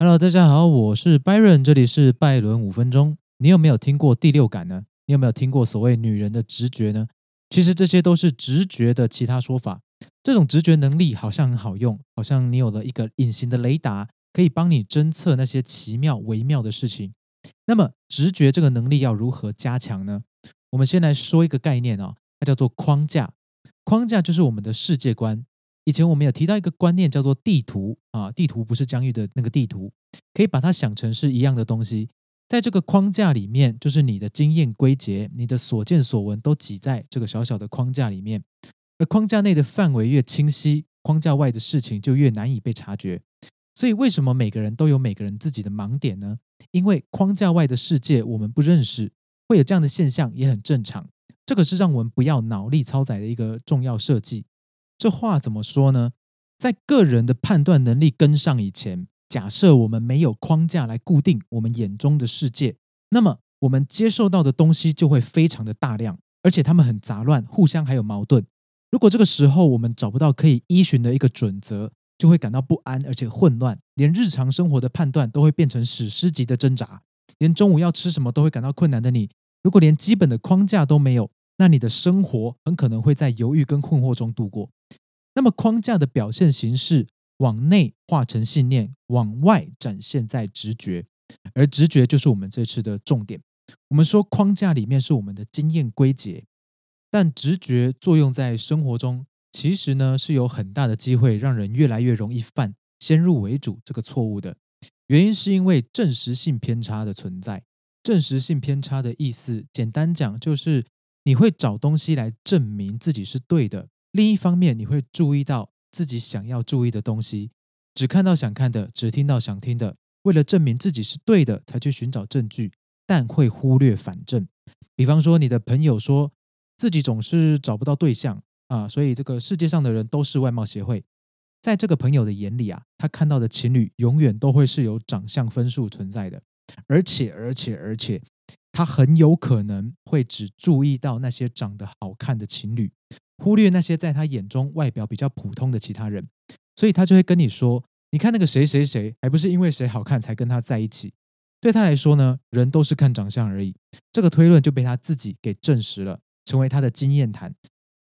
Hello，大家好，我是 Byron，这里是拜伦五分钟。你有没有听过第六感呢？你有没有听过所谓女人的直觉呢？其实这些都是直觉的其他说法。这种直觉能力好像很好用，好像你有了一个隐形的雷达，可以帮你侦测那些奇妙微妙的事情。那么，直觉这个能力要如何加强呢？我们先来说一个概念啊，它叫做框架。框架就是我们的世界观。以前我们有提到一个观念，叫做地图啊，地图不是疆域的那个地图，可以把它想成是一样的东西。在这个框架里面，就是你的经验归结，你的所见所闻都挤在这个小小的框架里面。而框架内的范围越清晰，框架外的事情就越难以被察觉。所以，为什么每个人都有每个人自己的盲点呢？因为框架外的世界我们不认识，会有这样的现象也很正常。这个是让我们不要脑力超载的一个重要设计。这话怎么说呢？在个人的判断能力跟上以前，假设我们没有框架来固定我们眼中的世界，那么我们接受到的东西就会非常的大量，而且它们很杂乱，互相还有矛盾。如果这个时候我们找不到可以依循的一个准则，就会感到不安，而且混乱，连日常生活的判断都会变成史诗级的挣扎。连中午要吃什么都会感到困难的你，如果连基本的框架都没有，那你的生活很可能会在犹豫跟困惑中度过。那么框架的表现形式，往内化成信念，往外展现在直觉，而直觉就是我们这次的重点。我们说框架里面是我们的经验归结，但直觉作用在生活中，其实呢是有很大的机会让人越来越容易犯先入为主这个错误的。原因是因为证实性偏差的存在。证实性偏差的意思，简单讲就是你会找东西来证明自己是对的。另一方面，你会注意到自己想要注意的东西，只看到想看的，只听到想听的。为了证明自己是对的，才去寻找证据，但会忽略反证。比方说，你的朋友说自己总是找不到对象啊，所以这个世界上的人都是外貌协会。在这个朋友的眼里啊，他看到的情侣永远都会是有长相分数存在的，而且，而且，而且，他很有可能会只注意到那些长得好看的情侣。忽略那些在他眼中外表比较普通的其他人，所以他就会跟你说：“你看那个谁谁谁，还不是因为谁好看才跟他在一起？”对他来说呢，人都是看长相而已。这个推论就被他自己给证实了，成为他的经验谈。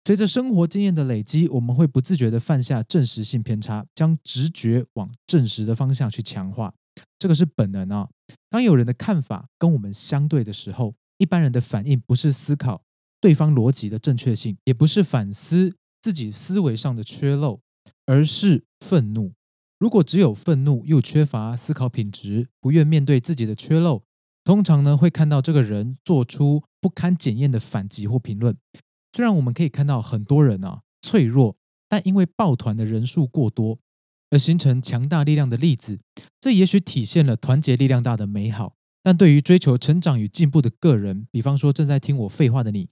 随着生活经验的累积，我们会不自觉地犯下证实性偏差，将直觉往证实的方向去强化。这个是本能啊。当有人的看法跟我们相对的时候，一般人的反应不是思考。对方逻辑的正确性，也不是反思自己思维上的缺漏，而是愤怒。如果只有愤怒，又缺乏思考品质，不愿面对自己的缺漏，通常呢会看到这个人做出不堪检验的反击或评论。虽然我们可以看到很多人啊脆弱，但因为抱团的人数过多而形成强大力量的例子，这也许体现了团结力量大的美好。但对于追求成长与进步的个人，比方说正在听我废话的你。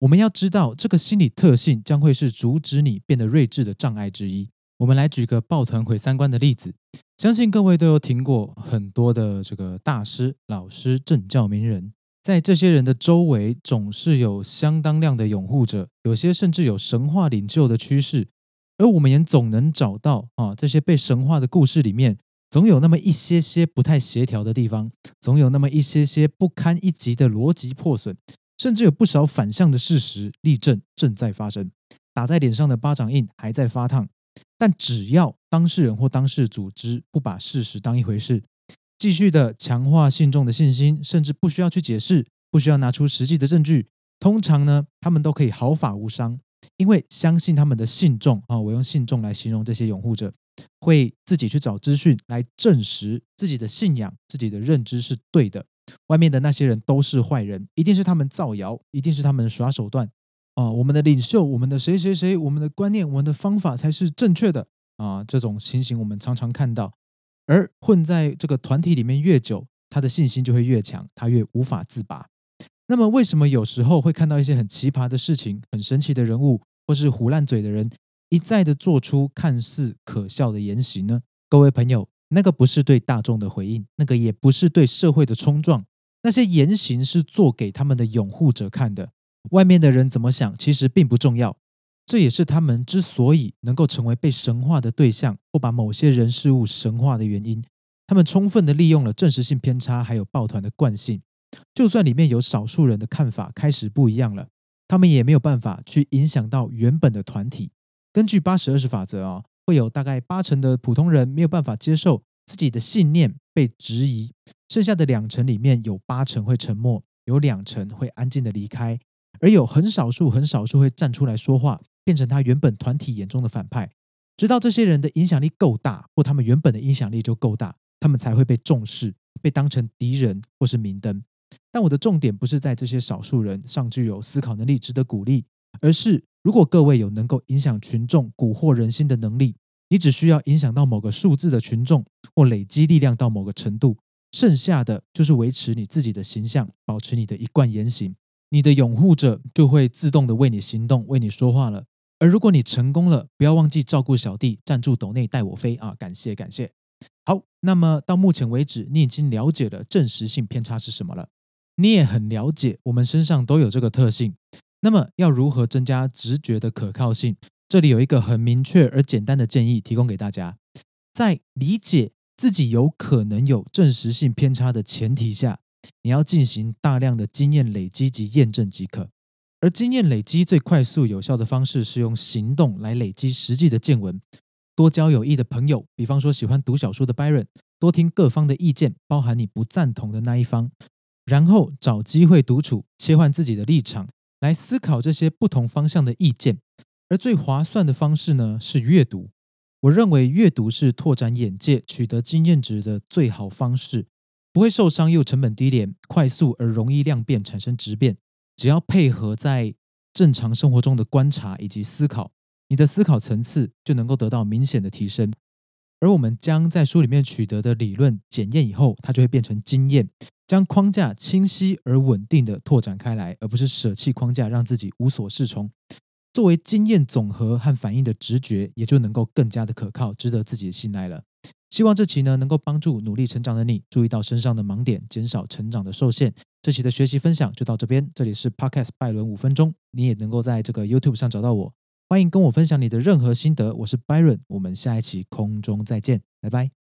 我们要知道，这个心理特性将会是阻止你变得睿智的障碍之一。我们来举个抱团毁三观的例子，相信各位都有听过很多的这个大师、老师、政教名人，在这些人的周围总是有相当量的拥护者，有些甚至有神话领袖的趋势。而我们也总能找到啊，这些被神话的故事里面，总有那么一些些不太协调的地方，总有那么一些些不堪一击的逻辑破损。甚至有不少反向的事实例证正在发生，打在脸上的巴掌印还在发烫。但只要当事人或当事组织不把事实当一回事，继续的强化信众的信心，甚至不需要去解释，不需要拿出实际的证据，通常呢，他们都可以毫发无伤，因为相信他们的信众啊，我用信众来形容这些拥护者，会自己去找资讯来证实自己的信仰、自己的认知是对的。外面的那些人都是坏人，一定是他们造谣，一定是他们耍手段啊！我们的领袖，我们的谁谁谁，我们的观念，我们的方法才是正确的啊！这种情形我们常常看到，而混在这个团体里面越久，他的信心就会越强，他越无法自拔。那么，为什么有时候会看到一些很奇葩的事情、很神奇的人物，或是胡烂嘴的人，一再的做出看似可笑的言行呢？各位朋友。那个不是对大众的回应，那个也不是对社会的冲撞，那些言行是做给他们的拥护者看的。外面的人怎么想，其实并不重要。这也是他们之所以能够成为被神化的对象，或把某些人事物神化的原因。他们充分的利用了正实性偏差还有抱团的惯性，就算里面有少数人的看法开始不一样了，他们也没有办法去影响到原本的团体。根据八十二十法则啊，会有大概八成的普通人没有办法接受自己的信念被质疑，剩下的两成里面有八成会沉默，有两成会安静的离开，而有很少数很少数会站出来说话，变成他原本团体眼中的反派。直到这些人的影响力够大，或他们原本的影响力就够大，他们才会被重视，被当成敌人或是明灯。但我的重点不是在这些少数人上具有思考能力值得鼓励，而是如果各位有能够影响群众、蛊惑人心的能力，你只需要影响到某个数字的群众，或累积力量到某个程度，剩下的就是维持你自己的形象，保持你的一贯言行，你的拥护者就会自动的为你行动，为你说话了。而如果你成功了，不要忘记照顾小弟，赞助斗内带我飞啊！感谢感谢。好，那么到目前为止，你已经了解了证实性偏差是什么了，你也很了解我们身上都有这个特性。那么要如何增加直觉的可靠性？这里有一个很明确而简单的建议提供给大家：在理解自己有可能有正实性偏差的前提下，你要进行大量的经验累积及验证即可。而经验累积最快速有效的方式是用行动来累积实际的见闻，多交有益的朋友，比方说喜欢读小说的 Byron，多听各方的意见，包含你不赞同的那一方，然后找机会独处，切换自己的立场，来思考这些不同方向的意见。而最划算的方式呢，是阅读。我认为阅读是拓展眼界、取得经验值的最好方式，不会受伤又成本低廉，快速而容易量变产生质变。只要配合在正常生活中的观察以及思考，你的思考层次就能够得到明显的提升。而我们将在书里面取得的理论检验以后，它就会变成经验，将框架清晰而稳定的拓展开来，而不是舍弃框架让自己无所适从。作为经验总和和反应的直觉，也就能够更加的可靠，值得自己的信赖了。希望这期呢能够帮助努力成长的你注意到身上的盲点，减少成长的受限。这期的学习分享就到这边，这里是 Podcast 拜伦五分钟，你也能够在这个 YouTube 上找到我，欢迎跟我分享你的任何心得。我是 Byron，我们下一期空中再见，拜拜。